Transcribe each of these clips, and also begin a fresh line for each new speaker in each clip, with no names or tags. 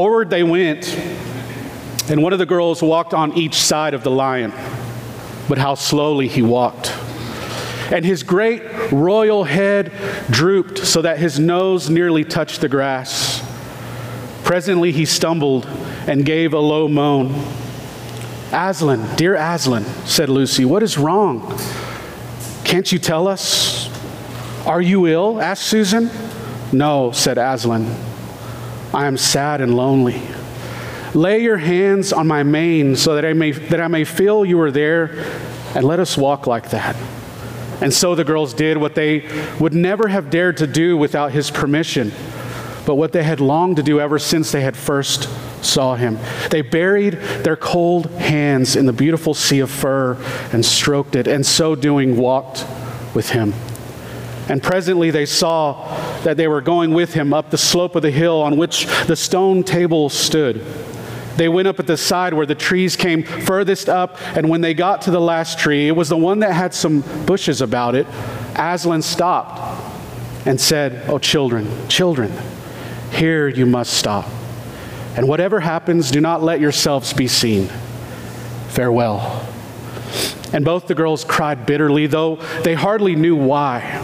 Forward they went, and one of the girls walked on each side of the lion. But how slowly he walked. And his great royal head drooped so that his nose nearly touched the grass. Presently he stumbled and gave a low moan. Aslan, dear Aslan, said Lucy, what is wrong? Can't you tell us? Are you ill? asked Susan. No, said Aslan. I am sad and lonely. Lay your hands on my mane so that I may, that I may feel you are there, and let us walk like that. And so the girls did what they would never have dared to do without his permission, but what they had longed to do ever since they had first saw him. They buried their cold hands in the beautiful sea of fur and stroked it, and so doing walked with him. And presently they saw that they were going with him up the slope of the hill on which the stone table stood. They went up at the side where the trees came furthest up, and when they got to the last tree, it was the one that had some bushes about it. Aslan stopped and said, Oh, children, children, here you must stop. And whatever happens, do not let yourselves be seen. Farewell. And both the girls cried bitterly, though they hardly knew why,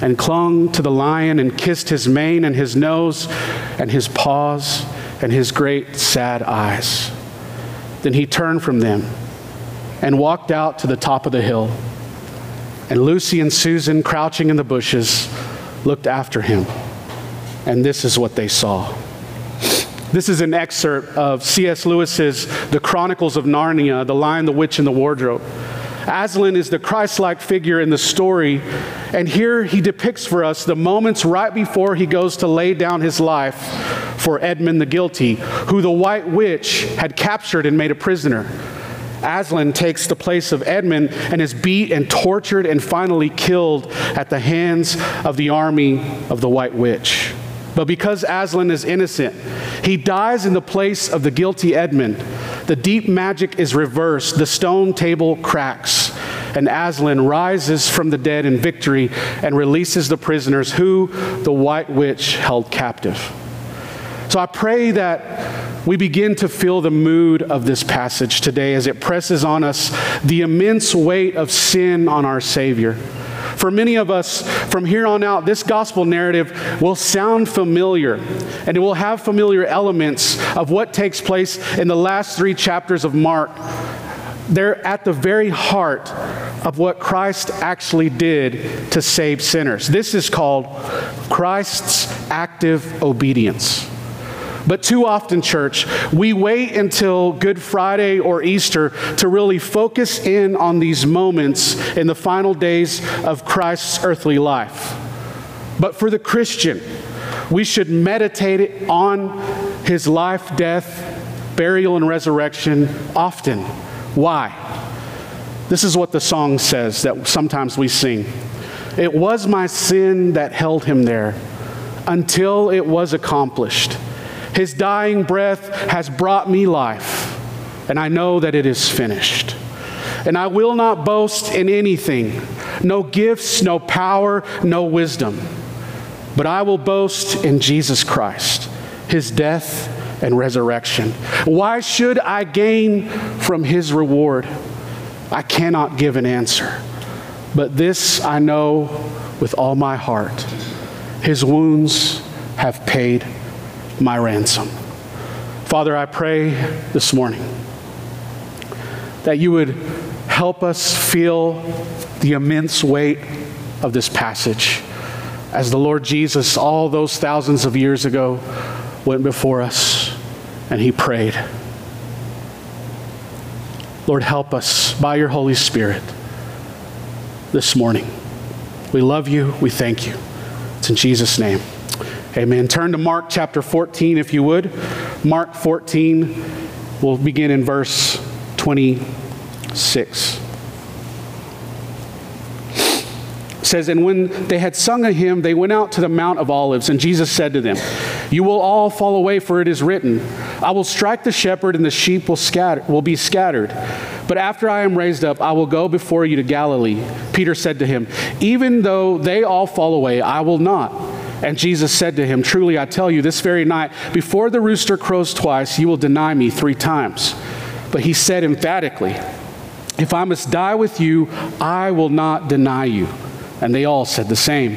and clung to the lion and kissed his mane and his nose and his paws and his great sad eyes. Then he turned from them and walked out to the top of the hill. And Lucy and Susan, crouching in the bushes, looked after him. And this is what they saw. This is an excerpt of C.S. Lewis's The Chronicles of Narnia, The Lion, the Witch, and the Wardrobe. Aslan is the Christ like figure in the story, and here he depicts for us the moments right before he goes to lay down his life for Edmund the Guilty, who the White Witch had captured and made a prisoner. Aslan takes the place of Edmund and is beat and tortured and finally killed at the hands of the army of the White Witch. But because Aslan is innocent, he dies in the place of the guilty Edmund. The deep magic is reversed, the stone table cracks, and Aslan rises from the dead in victory and releases the prisoners who the White Witch held captive. So I pray that we begin to feel the mood of this passage today as it presses on us the immense weight of sin on our Savior. For many of us, from here on out, this gospel narrative will sound familiar and it will have familiar elements of what takes place in the last three chapters of Mark. They're at the very heart of what Christ actually did to save sinners. This is called Christ's active obedience. But too often, church, we wait until Good Friday or Easter to really focus in on these moments in the final days of Christ's earthly life. But for the Christian, we should meditate on his life, death, burial, and resurrection often. Why? This is what the song says that sometimes we sing. It was my sin that held him there until it was accomplished. His dying breath has brought me life, and I know that it is finished. And I will not boast in anything no gifts, no power, no wisdom. But I will boast in Jesus Christ, his death and resurrection. Why should I gain from his reward? I cannot give an answer. But this I know with all my heart his wounds have paid my ransom. Father, I pray this morning that you would help us feel the immense weight of this passage as the Lord Jesus, all those thousands of years ago, went before us and he prayed. Lord, help us by your Holy Spirit this morning. We love you. We thank you. It's in Jesus' name. Amen. Turn to Mark chapter 14, if you would. Mark 14, we'll begin in verse 26. It says, And when they had sung a hymn, they went out to the Mount of Olives, and Jesus said to them, You will all fall away, for it is written, I will strike the shepherd, and the sheep will, scatter, will be scattered. But after I am raised up, I will go before you to Galilee. Peter said to him, Even though they all fall away, I will not. And Jesus said to him, Truly I tell you, this very night, before the rooster crows twice, you will deny me three times. But he said emphatically, If I must die with you, I will not deny you. And they all said the same.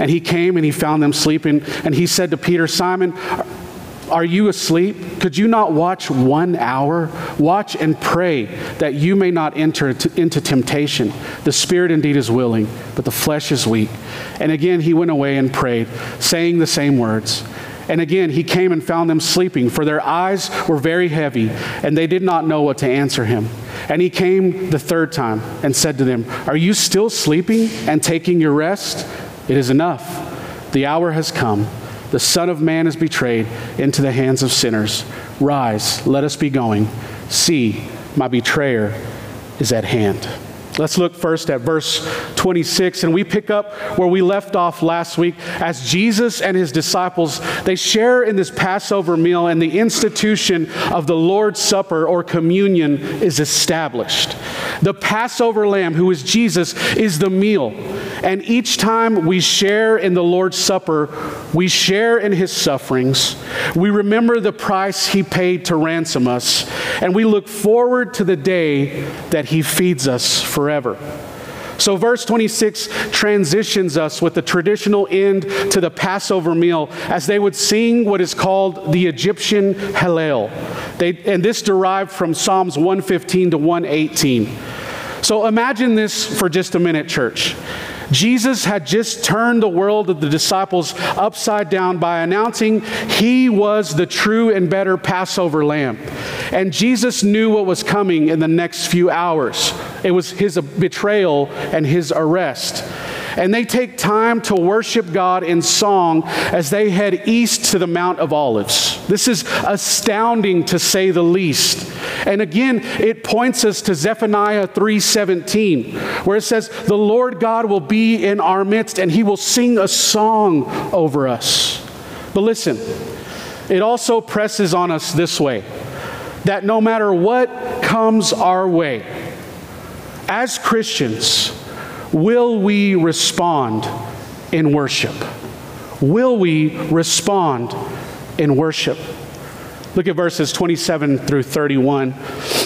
And he came and he found them sleeping. And he said to Peter, Simon, are you asleep? Could you not watch one hour? Watch and pray that you may not enter into temptation. The spirit indeed is willing, but the flesh is weak. And again he went away and prayed, saying the same words. And again he came and found them sleeping, for their eyes were very heavy, and they did not know what to answer him. And he came the third time and said to them, Are you still sleeping and taking your rest? It is enough. The hour has come the Son of Man is betrayed into the hands of sinners. Rise, let us be going. See, my betrayer is at hand. Let's look first at verse 26 and we pick up where we left off last week as Jesus and his disciples they share in this Passover meal and the institution of the Lord's Supper or communion is established. The Passover lamb who is Jesus is the meal. And each time we share in the Lord's Supper, we share in his sufferings. We remember the price he paid to ransom us, and we look forward to the day that he feeds us forever. So, verse 26 transitions us with the traditional end to the Passover meal as they would sing what is called the Egyptian Hallel. They, and this derived from Psalms 115 to 118. So, imagine this for just a minute, church. Jesus had just turned the world of the disciples upside down by announcing he was the true and better Passover lamb. And Jesus knew what was coming in the next few hours it was his betrayal and his arrest and they take time to worship God in song as they head east to the Mount of Olives. This is astounding to say the least. And again, it points us to Zephaniah 3:17, where it says, "The Lord God will be in our midst and he will sing a song over us." But listen, it also presses on us this way that no matter what comes our way, as Christians, Will we respond in worship? Will we respond in worship? Look at verses 27 through 31.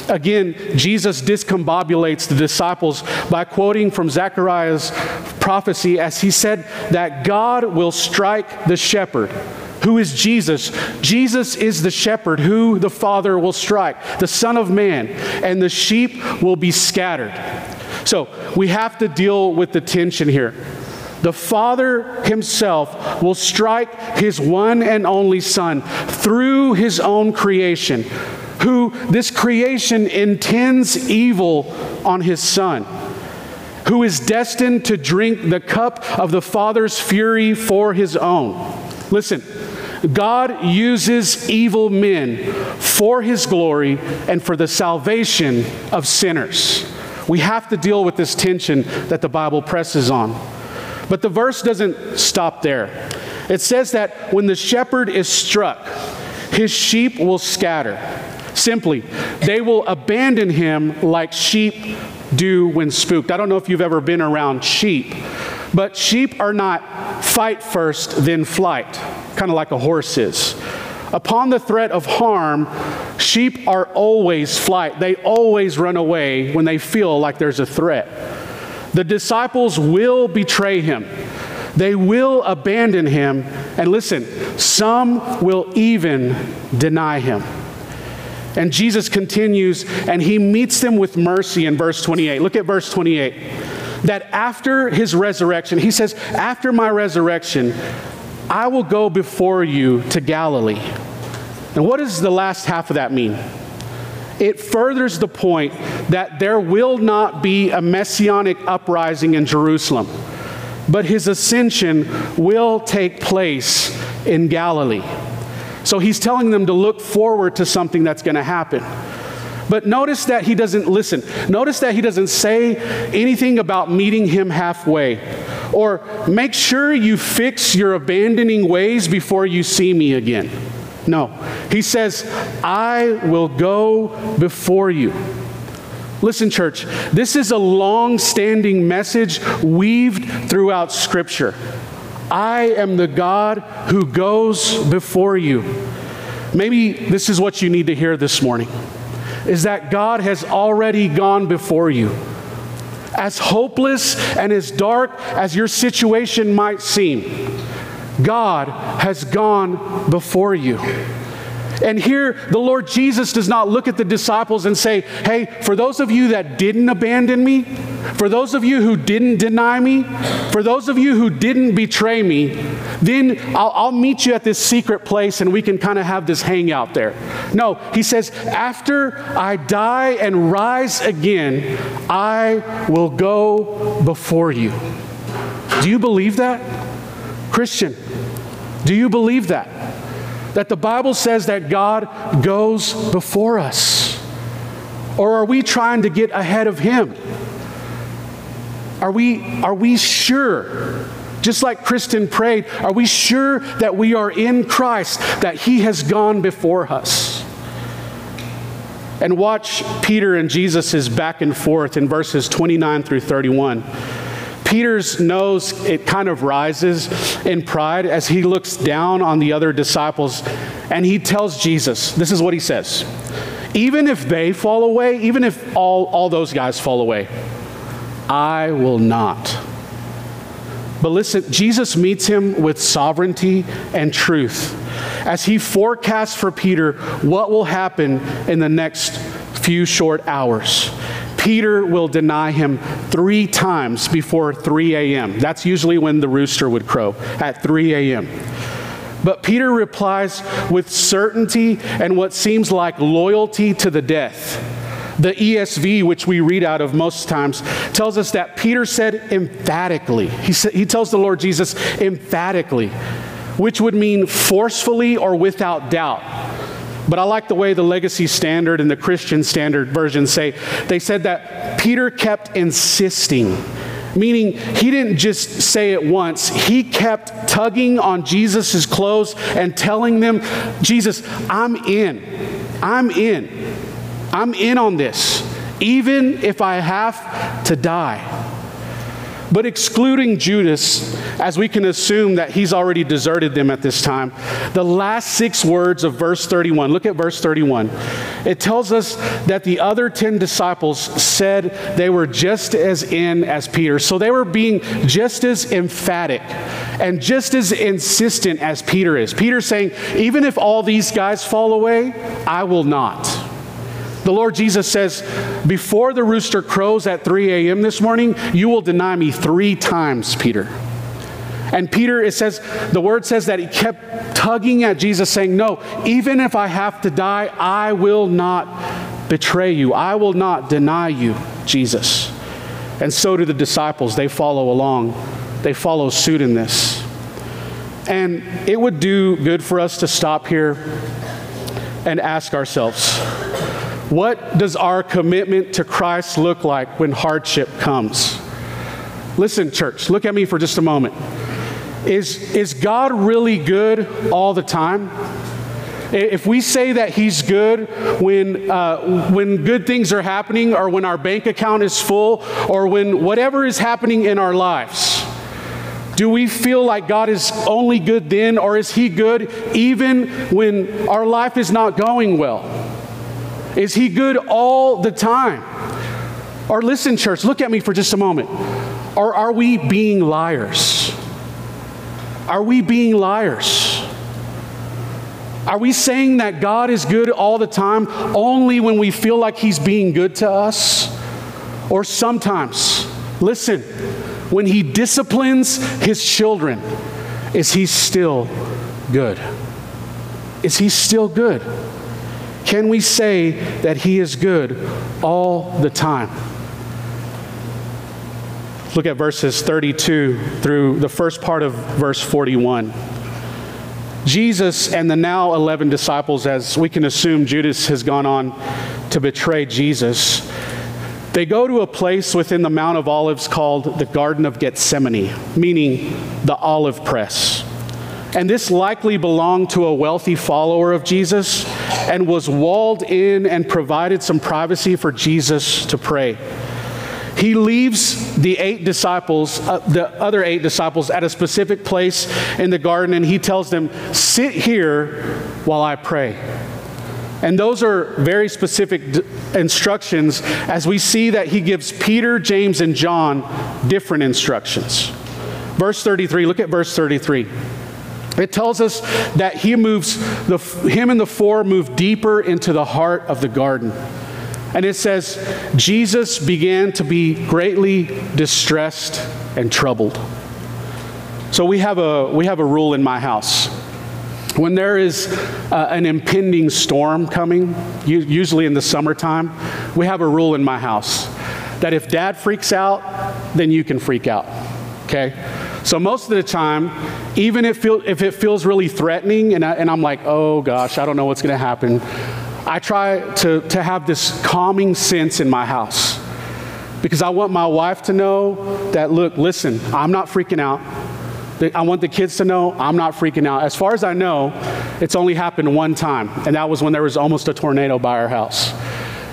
Again, Jesus discombobulates the disciples by quoting from Zechariah's prophecy as he said that God will strike the shepherd. Who is Jesus? Jesus is the shepherd who the Father will strike, the Son of Man, and the sheep will be scattered. So we have to deal with the tension here. The Father Himself will strike His one and only Son through His own creation, who this creation intends evil on His Son, who is destined to drink the cup of the Father's fury for His own. Listen, God uses evil men for His glory and for the salvation of sinners. We have to deal with this tension that the Bible presses on. But the verse doesn't stop there. It says that when the shepherd is struck, his sheep will scatter. Simply, they will abandon him like sheep do when spooked. I don't know if you've ever been around sheep, but sheep are not fight first, then flight, kind of like a horse is. Upon the threat of harm, sheep are always flight. They always run away when they feel like there's a threat. The disciples will betray him. They will abandon him. And listen, some will even deny him. And Jesus continues and he meets them with mercy in verse 28. Look at verse 28. That after his resurrection, he says, After my resurrection, I will go before you to Galilee. And what does the last half of that mean? It furthers the point that there will not be a messianic uprising in Jerusalem. but his ascension will take place in Galilee. So he's telling them to look forward to something that's going to happen. But notice that he doesn't listen. Notice that he doesn't say anything about meeting him halfway or make sure you fix your abandoning ways before you see me again. No. He says, I will go before you. Listen, church, this is a long standing message weaved throughout Scripture. I am the God who goes before you. Maybe this is what you need to hear this morning is that God has already gone before you. As hopeless and as dark as your situation might seem, God has gone before you. And here, the Lord Jesus does not look at the disciples and say, Hey, for those of you that didn't abandon me, for those of you who didn't deny me, for those of you who didn't betray me, then I'll, I'll meet you at this secret place and we can kind of have this hangout there. No, he says, After I die and rise again, I will go before you. Do you believe that? Christian, do you believe that? that the Bible says that God goes before us? Or are we trying to get ahead of Him? Are we, are we sure, just like Kristen prayed, are we sure that we are in Christ, that He has gone before us? And watch Peter and Jesus' back and forth in verses 29 through 31. Peter's nose, it kind of rises in pride as he looks down on the other disciples and he tells Jesus, this is what he says Even if they fall away, even if all, all those guys fall away, I will not. But listen, Jesus meets him with sovereignty and truth as he forecasts for Peter what will happen in the next few short hours. Peter will deny him three times before 3 a.m. That's usually when the rooster would crow, at 3 a.m. But Peter replies with certainty and what seems like loyalty to the death. The ESV, which we read out of most times, tells us that Peter said emphatically. He, sa- he tells the Lord Jesus emphatically, which would mean forcefully or without doubt. But I like the way the Legacy Standard and the Christian Standard version say, they said that Peter kept insisting, meaning he didn't just say it once, he kept tugging on Jesus' clothes and telling them, Jesus, I'm in. I'm in. I'm in on this, even if I have to die. But excluding Judas, as we can assume that he's already deserted them at this time, the last six words of verse 31, look at verse 31. It tells us that the other 10 disciples said they were just as in as Peter. So they were being just as emphatic and just as insistent as Peter is. Peter saying, even if all these guys fall away, I will not. The Lord Jesus says, Before the rooster crows at 3 a.m. this morning, you will deny me three times, Peter. And Peter, it says, the word says that he kept tugging at Jesus, saying, No, even if I have to die, I will not betray you. I will not deny you, Jesus. And so do the disciples. They follow along, they follow suit in this. And it would do good for us to stop here and ask ourselves what does our commitment to Christ look like when hardship comes? Listen, church, look at me for just a moment. Is, is God really good all the time? If we say that He's good when, uh, when good things are happening, or when our bank account is full, or when whatever is happening in our lives, do we feel like God is only good then, or is He good even when our life is not going well? Is he good all the time? Or listen, church, look at me for just a moment. Or are we being liars? Are we being liars? Are we saying that God is good all the time only when we feel like He's being good to us? Or sometimes, listen, when He disciplines His children, is He still good? Is He still good? Can we say that He is good all the time? Look at verses 32 through the first part of verse 41. Jesus and the now 11 disciples, as we can assume Judas has gone on to betray Jesus, they go to a place within the Mount of Olives called the Garden of Gethsemane, meaning the olive press. And this likely belonged to a wealthy follower of Jesus and was walled in and provided some privacy for Jesus to pray. He leaves the eight disciples, uh, the other eight disciples, at a specific place in the garden, and he tells them, Sit here while I pray. And those are very specific d- instructions as we see that he gives Peter, James, and John different instructions. Verse 33, look at verse 33. It tells us that he moves, the, him and the four move deeper into the heart of the garden. And it says, Jesus began to be greatly distressed and troubled. So we have a, we have a rule in my house. When there is uh, an impending storm coming, usually in the summertime, we have a rule in my house that if dad freaks out, then you can freak out. Okay? So most of the time, even if, feel, if it feels really threatening and, I, and I'm like, oh gosh, I don't know what's going to happen, I try to, to have this calming sense in my house because I want my wife to know that, look, listen, I'm not freaking out. I want the kids to know I'm not freaking out. As far as I know, it's only happened one time, and that was when there was almost a tornado by our house.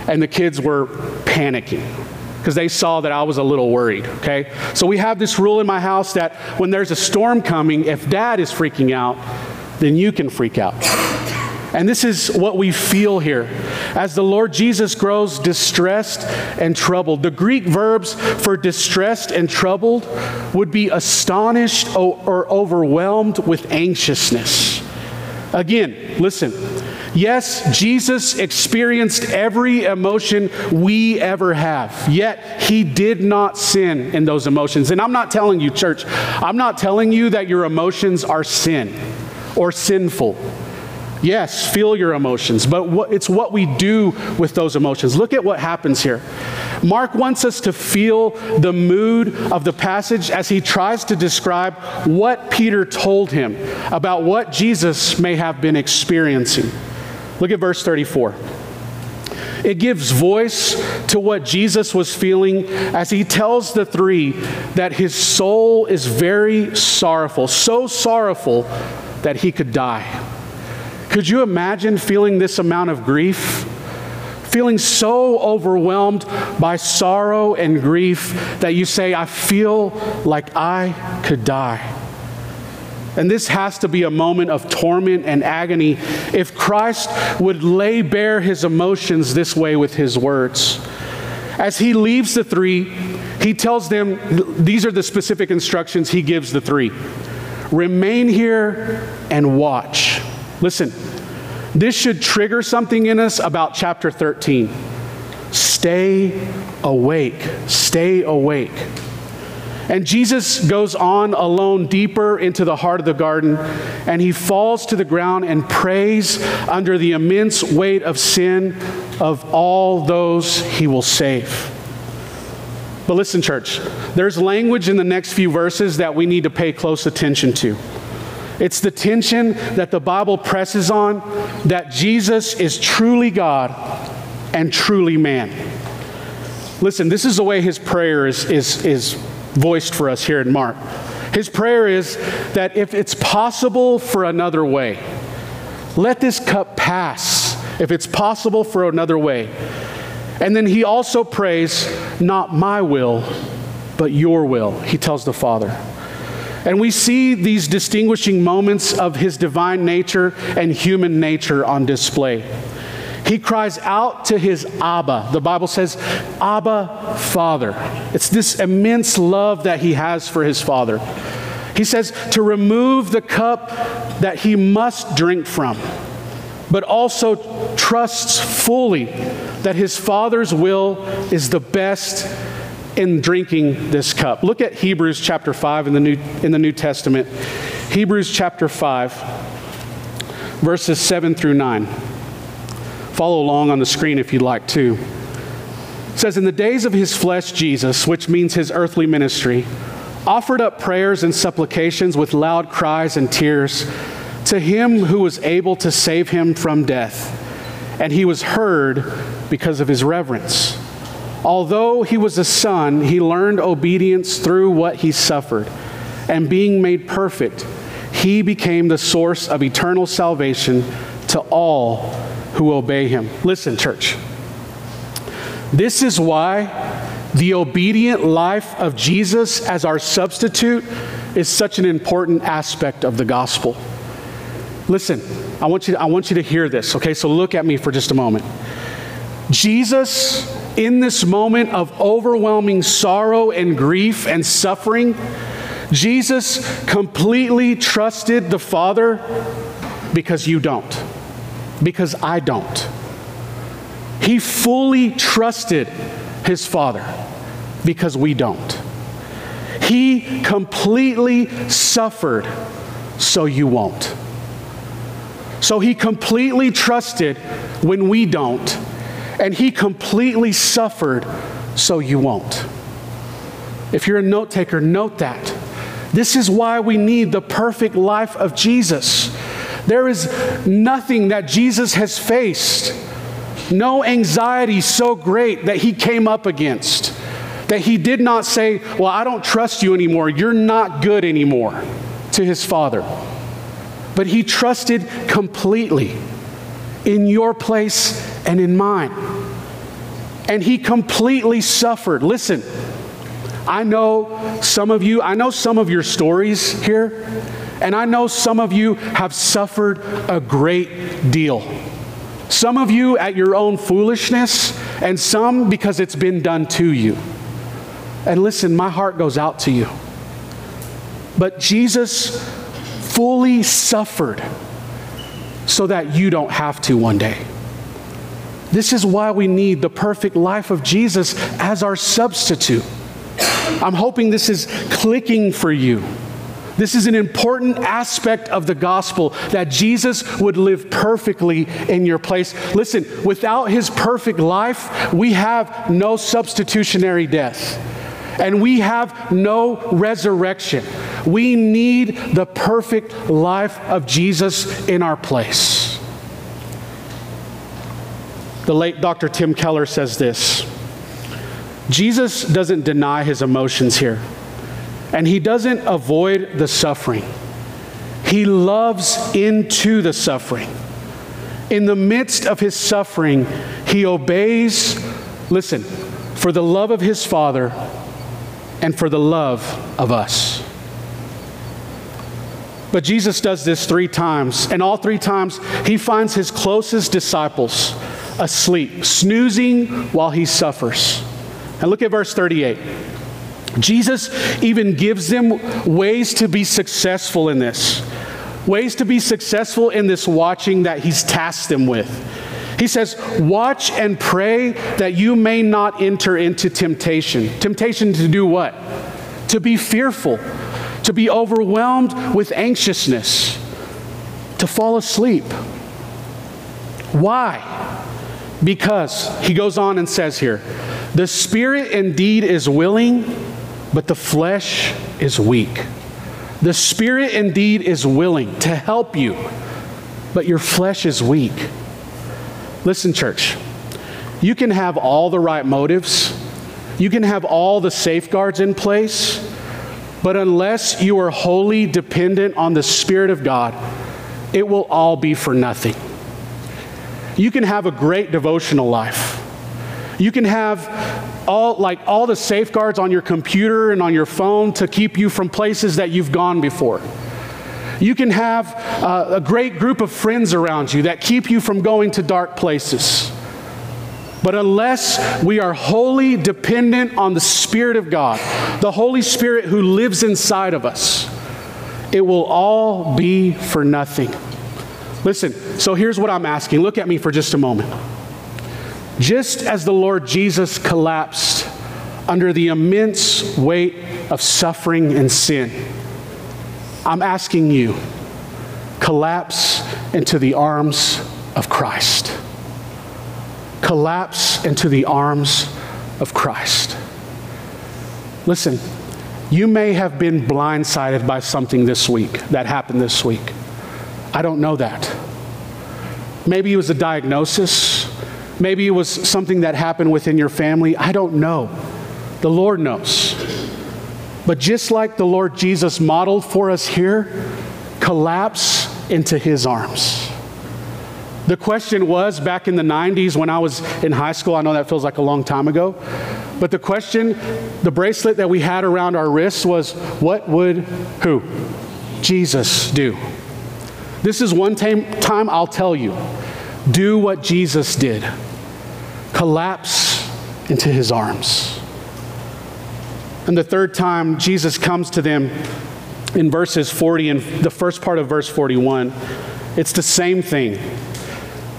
And the kids were panicking because they saw that I was a little worried, okay? So we have this rule in my house that when there's a storm coming, if dad is freaking out, then you can freak out. And this is what we feel here. As the Lord Jesus grows distressed and troubled, the Greek verbs for distressed and troubled would be astonished or overwhelmed with anxiousness. Again, listen. Yes, Jesus experienced every emotion we ever have, yet he did not sin in those emotions. And I'm not telling you, church, I'm not telling you that your emotions are sin or sinful. Yes, feel your emotions, but what, it's what we do with those emotions. Look at what happens here. Mark wants us to feel the mood of the passage as he tries to describe what Peter told him about what Jesus may have been experiencing. Look at verse 34. It gives voice to what Jesus was feeling as he tells the three that his soul is very sorrowful, so sorrowful that he could die. Could you imagine feeling this amount of grief? Feeling so overwhelmed by sorrow and grief that you say, I feel like I could die. And this has to be a moment of torment and agony if Christ would lay bare his emotions this way with his words. As he leaves the three, he tells them these are the specific instructions he gives the three remain here and watch. Listen, this should trigger something in us about chapter 13. Stay awake. Stay awake. And Jesus goes on alone deeper into the heart of the garden, and he falls to the ground and prays under the immense weight of sin of all those he will save. But listen, church, there's language in the next few verses that we need to pay close attention to. It's the tension that the Bible presses on that Jesus is truly God and truly man. Listen, this is the way his prayer is, is, is voiced for us here in Mark. His prayer is that if it's possible for another way, let this cup pass if it's possible for another way. And then he also prays, not my will, but your will, he tells the Father. And we see these distinguishing moments of his divine nature and human nature on display. He cries out to his Abba. The Bible says, Abba, Father. It's this immense love that he has for his Father. He says to remove the cup that he must drink from, but also trusts fully that his Father's will is the best in drinking this cup. Look at Hebrews chapter 5 in the New, in the New Testament. Hebrews chapter 5, verses 7 through 9. Follow along on the screen if you'd like to. says, In the days of his flesh, Jesus, which means his earthly ministry, offered up prayers and supplications with loud cries and tears to him who was able to save him from death. And he was heard because of his reverence. Although he was a son, he learned obedience through what he suffered. And being made perfect, he became the source of eternal salvation to all who obey him. Listen, church. This is why the obedient life of Jesus as our substitute is such an important aspect of the gospel. Listen, I want you to, I want you to hear this, okay? So look at me for just a moment. Jesus, in this moment of overwhelming sorrow and grief and suffering, Jesus completely trusted the Father because you don't, because I don't. He fully trusted his Father because we don't. He completely suffered so you won't. So he completely trusted when we don't, and he completely suffered so you won't. If you're a note taker, note that. This is why we need the perfect life of Jesus. There is nothing that Jesus has faced, no anxiety so great that he came up against, that he did not say, Well, I don't trust you anymore. You're not good anymore to his Father but he trusted completely in your place and in mine. And he completely suffered. Listen, I know some of you, I know some of your stories here, and I know some of you have suffered a great deal. Some of you at your own foolishness, and some because it's been done to you. And listen, my heart goes out to you. But Jesus fully suffered so that you don't have to one day. This is why we need the perfect life of Jesus as our substitute. I'm hoping this is clicking for you. This is an important aspect of the gospel that Jesus would live perfectly in your place. Listen, without his perfect life, we have no substitutionary death and we have no resurrection. We need the perfect life of Jesus in our place. The late Dr. Tim Keller says this Jesus doesn't deny his emotions here, and he doesn't avoid the suffering. He loves into the suffering. In the midst of his suffering, he obeys, listen, for the love of his Father and for the love of us. But Jesus does this three times, and all three times he finds his closest disciples asleep, snoozing while he suffers. And look at verse 38. Jesus even gives them ways to be successful in this, ways to be successful in this watching that he's tasked them with. He says, Watch and pray that you may not enter into temptation. Temptation to do what? To be fearful, to be overwhelmed with anxiousness, to fall asleep. Why? Because, he goes on and says here, the spirit indeed is willing, but the flesh is weak. The spirit indeed is willing to help you, but your flesh is weak. Listen, church, you can have all the right motives, you can have all the safeguards in place, but unless you are wholly dependent on the Spirit of God, it will all be for nothing. You can have a great devotional life. You can have all like all the safeguards on your computer and on your phone to keep you from places that you've gone before. You can have uh, a great group of friends around you that keep you from going to dark places. But unless we are wholly dependent on the Spirit of God, the Holy Spirit who lives inside of us, it will all be for nothing. Listen, so here's what I'm asking. Look at me for just a moment. Just as the Lord Jesus collapsed under the immense weight of suffering and sin, I'm asking you, collapse into the arms of Christ. Collapse into the arms of Christ. Listen, you may have been blindsided by something this week that happened this week. I don't know that. Maybe it was a diagnosis. Maybe it was something that happened within your family. I don't know. The Lord knows. But just like the Lord Jesus modeled for us here, collapse into his arms. The question was back in the 90s when I was in high school, I know that feels like a long time ago, but the question, the bracelet that we had around our wrists was what would who? Jesus do. This is one time, I'll tell you do what Jesus did collapse into his arms. And the third time, Jesus comes to them in verses 40 and the first part of verse 41. It's the same thing.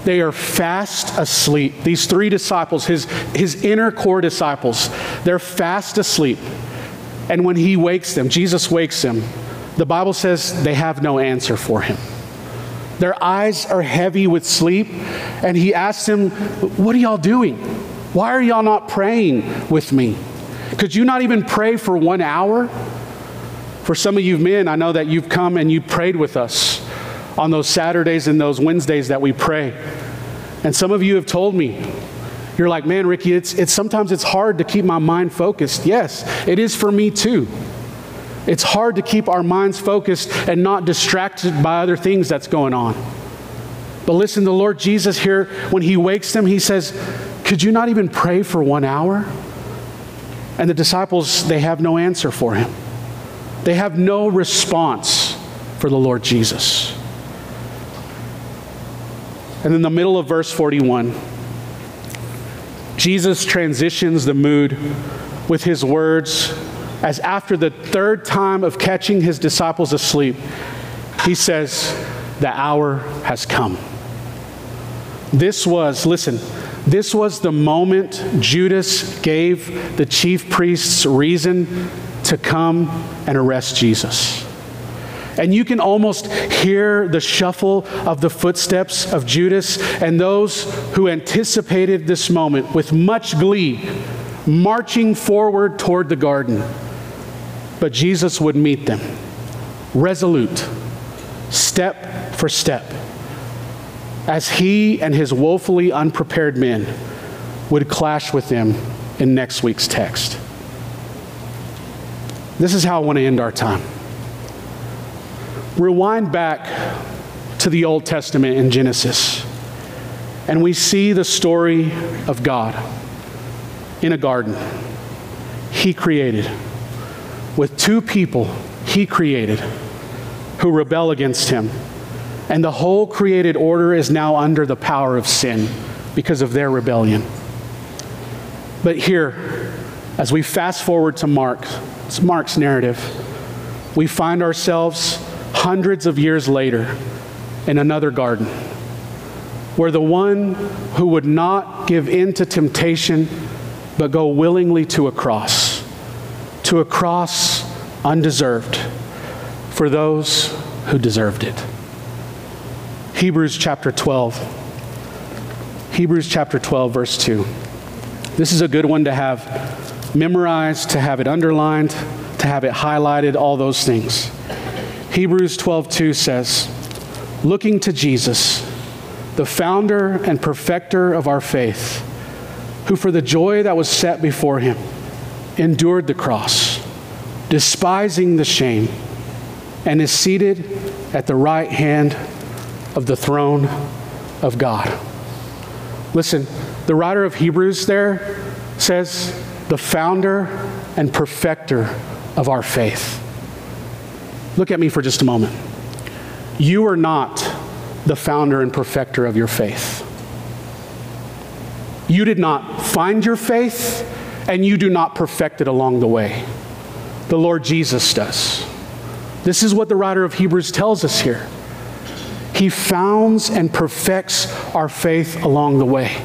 They are fast asleep. These three disciples, his, his inner core disciples, they're fast asleep. And when he wakes them, Jesus wakes them, the Bible says they have no answer for him. Their eyes are heavy with sleep, and he asks them, What are y'all doing? Why are y'all not praying with me? Could you not even pray for one hour? For some of you men, I know that you've come and you prayed with us on those Saturdays and those Wednesdays that we pray. And some of you have told me, you're like, man, Ricky, it's, it's sometimes it's hard to keep my mind focused. Yes, it is for me too. It's hard to keep our minds focused and not distracted by other things that's going on. But listen, the Lord Jesus here, when He wakes them, He says, Could you not even pray for one hour? And the disciples, they have no answer for Him. They have no response for the Lord Jesus. And in the middle of verse 41, Jesus transitions the mood with his words as after the third time of catching his disciples asleep, he says, The hour has come. This was, listen, this was the moment Judas gave the chief priests reason to come and arrest Jesus. And you can almost hear the shuffle of the footsteps of Judas and those who anticipated this moment with much glee, marching forward toward the garden. But Jesus would meet them, resolute, step for step, as he and his woefully unprepared men would clash with them in next week's text. This is how I want to end our time. Rewind back to the Old Testament in Genesis, and we see the story of God in a garden. He created, with two people He created who rebel against Him. And the whole created order is now under the power of sin because of their rebellion. But here, as we fast forward to Mark, it's Mark's narrative, we find ourselves hundreds of years later in another garden where the one who would not give in to temptation but go willingly to a cross, to a cross undeserved for those who deserved it. Hebrews chapter 12. Hebrews chapter 12, verse 2. This is a good one to have memorized, to have it underlined, to have it highlighted, all those things. Hebrews 12:2 says, "Looking to Jesus, the founder and perfecter of our faith, who for the joy that was set before him endured the cross, despising the shame, and is seated at the right hand of the throne of God." Listen, the writer of Hebrews there says, "The founder and perfecter of our faith." Look at me for just a moment. You are not the founder and perfecter of your faith. You did not find your faith, and you do not perfect it along the way. The Lord Jesus does. This is what the writer of Hebrews tells us here. He founds and perfects our faith along the way.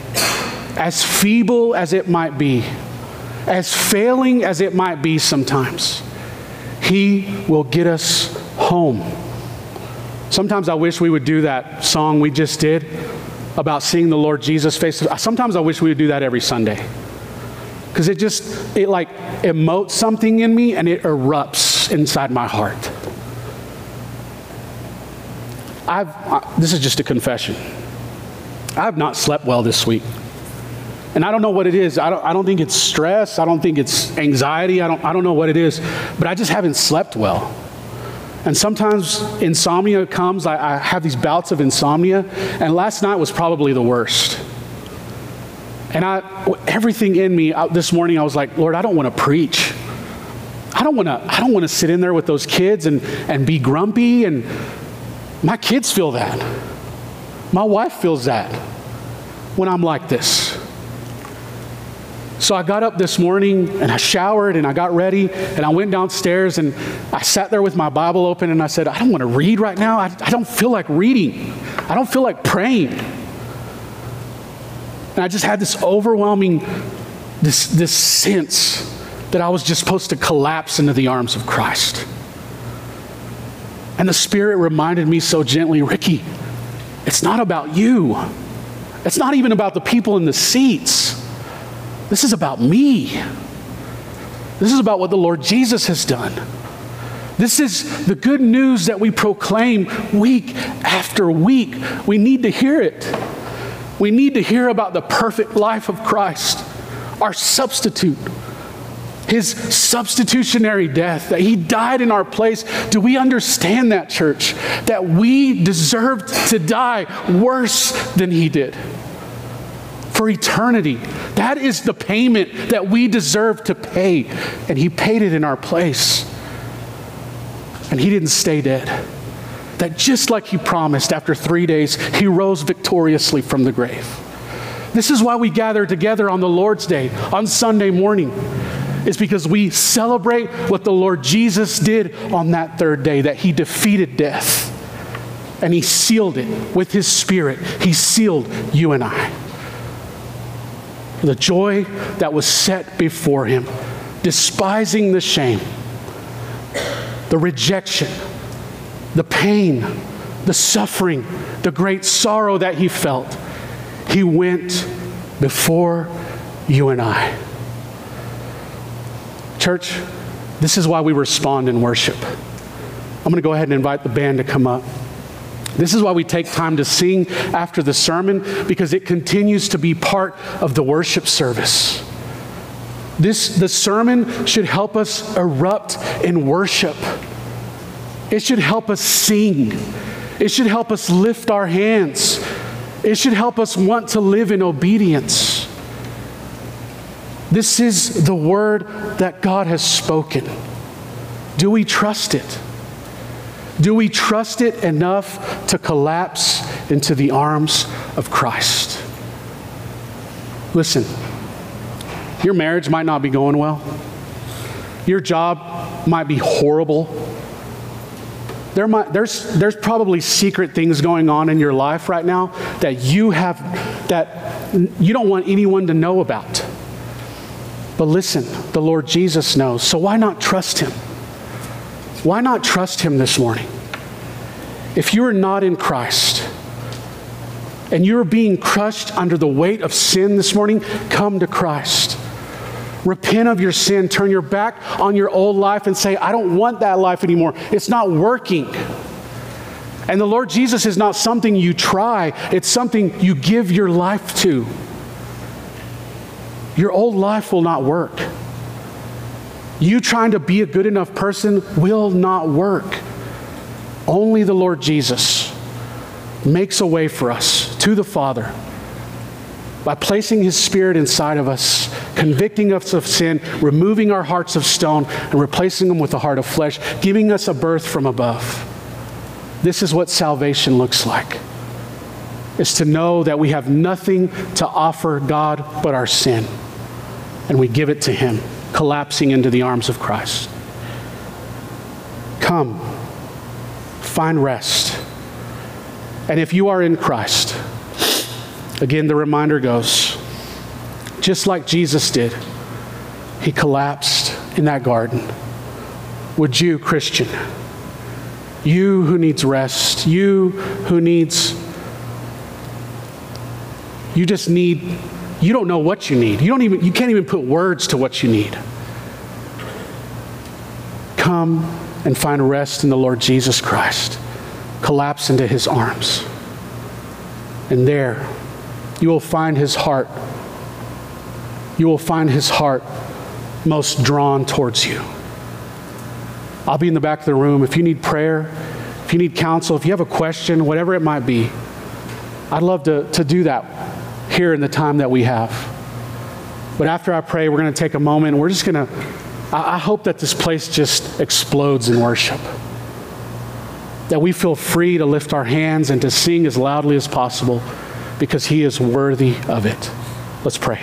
As feeble as it might be, as failing as it might be sometimes, he will get us home. Sometimes I wish we would do that song we just did about seeing the Lord Jesus face. Sometimes I wish we would do that every Sunday. Because it just, it like emotes something in me and it erupts inside my heart. I've, uh, this is just a confession. I've not slept well this week. And I don't know what it is. I don't, I don't think it's stress. I don't think it's anxiety. I don't, I don't know what it is. But I just haven't slept well. And sometimes insomnia comes. I, I have these bouts of insomnia. And last night was probably the worst. And I, everything in me I, this morning, I was like, Lord, I don't want to preach. I don't want to. I don't want to sit in there with those kids and, and be grumpy. And my kids feel that. My wife feels that when I'm like this. So I got up this morning and I showered and I got ready and I went downstairs and I sat there with my Bible open and I said, I don't want to read right now. I, I don't feel like reading. I don't feel like praying. And I just had this overwhelming, this, this sense that I was just supposed to collapse into the arms of Christ. And the Spirit reminded me so gently, Ricky, it's not about you. It's not even about the people in the seats. This is about me. This is about what the Lord Jesus has done. This is the good news that we proclaim week after week. We need to hear it. We need to hear about the perfect life of Christ, our substitute, his substitutionary death, that he died in our place. Do we understand that, church? That we deserved to die worse than he did for eternity. That is the payment that we deserve to pay. And he paid it in our place. And he didn't stay dead that just like he promised, after three days, he rose victoriously from the grave. This is why we gather together on the Lord's Day, on Sunday morning, is because we celebrate what the Lord Jesus did on that third day, that he defeated death. And he sealed it with his spirit. He sealed you and I. The joy that was set before him, despising the shame, the rejection, the pain, the suffering, the great sorrow that he felt, he went before you and I. Church, this is why we respond in worship. I'm going to go ahead and invite the band to come up. This is why we take time to sing after the sermon because it continues to be part of the worship service. This, the sermon should help us erupt in worship. It should help us sing. It should help us lift our hands. It should help us want to live in obedience. This is the word that God has spoken. Do we trust it? Do we trust it enough to collapse into the arms of Christ? Listen, your marriage might not be going well. Your job might be horrible there might, there's, there's probably secret things going on in your life right now that you have, that you don't want anyone to know about. But listen, the Lord Jesus knows. So why not trust Him? Why not trust Him this morning? If you are not in Christ and you're being crushed under the weight of sin this morning, come to Christ. Repent of your sin, turn your back on your old life, and say, I don't want that life anymore. It's not working. And the Lord Jesus is not something you try, it's something you give your life to. Your old life will not work. You trying to be a good enough person will not work. Only the Lord Jesus makes a way for us to the Father by placing His Spirit inside of us convicting us of sin, removing our hearts of stone, and replacing them with a heart of flesh, giving us a birth from above. This is what salvation looks like. Is to know that we have nothing to offer God but our sin. And we give it to Him, collapsing into the arms of Christ. Come, find rest. And if you are in Christ, again, the reminder goes just like Jesus did. He collapsed in that garden. Would you, Christian, you who needs rest, you who needs, you just need you don't know what you need. You, don't even, you can't even put words to what you need. Come and find rest in the Lord Jesus Christ. Collapse into his arms. And there, you will find his heart. You will find his heart most drawn towards you. I'll be in the back of the room. If you need prayer, if you need counsel, if you have a question, whatever it might be, I'd love to, to do that here in the time that we have. But after I pray, we're going to take a moment. We're just going to, I hope that this place just explodes in worship. That we feel free to lift our hands and to sing as loudly as possible because He is worthy of it. Let's pray.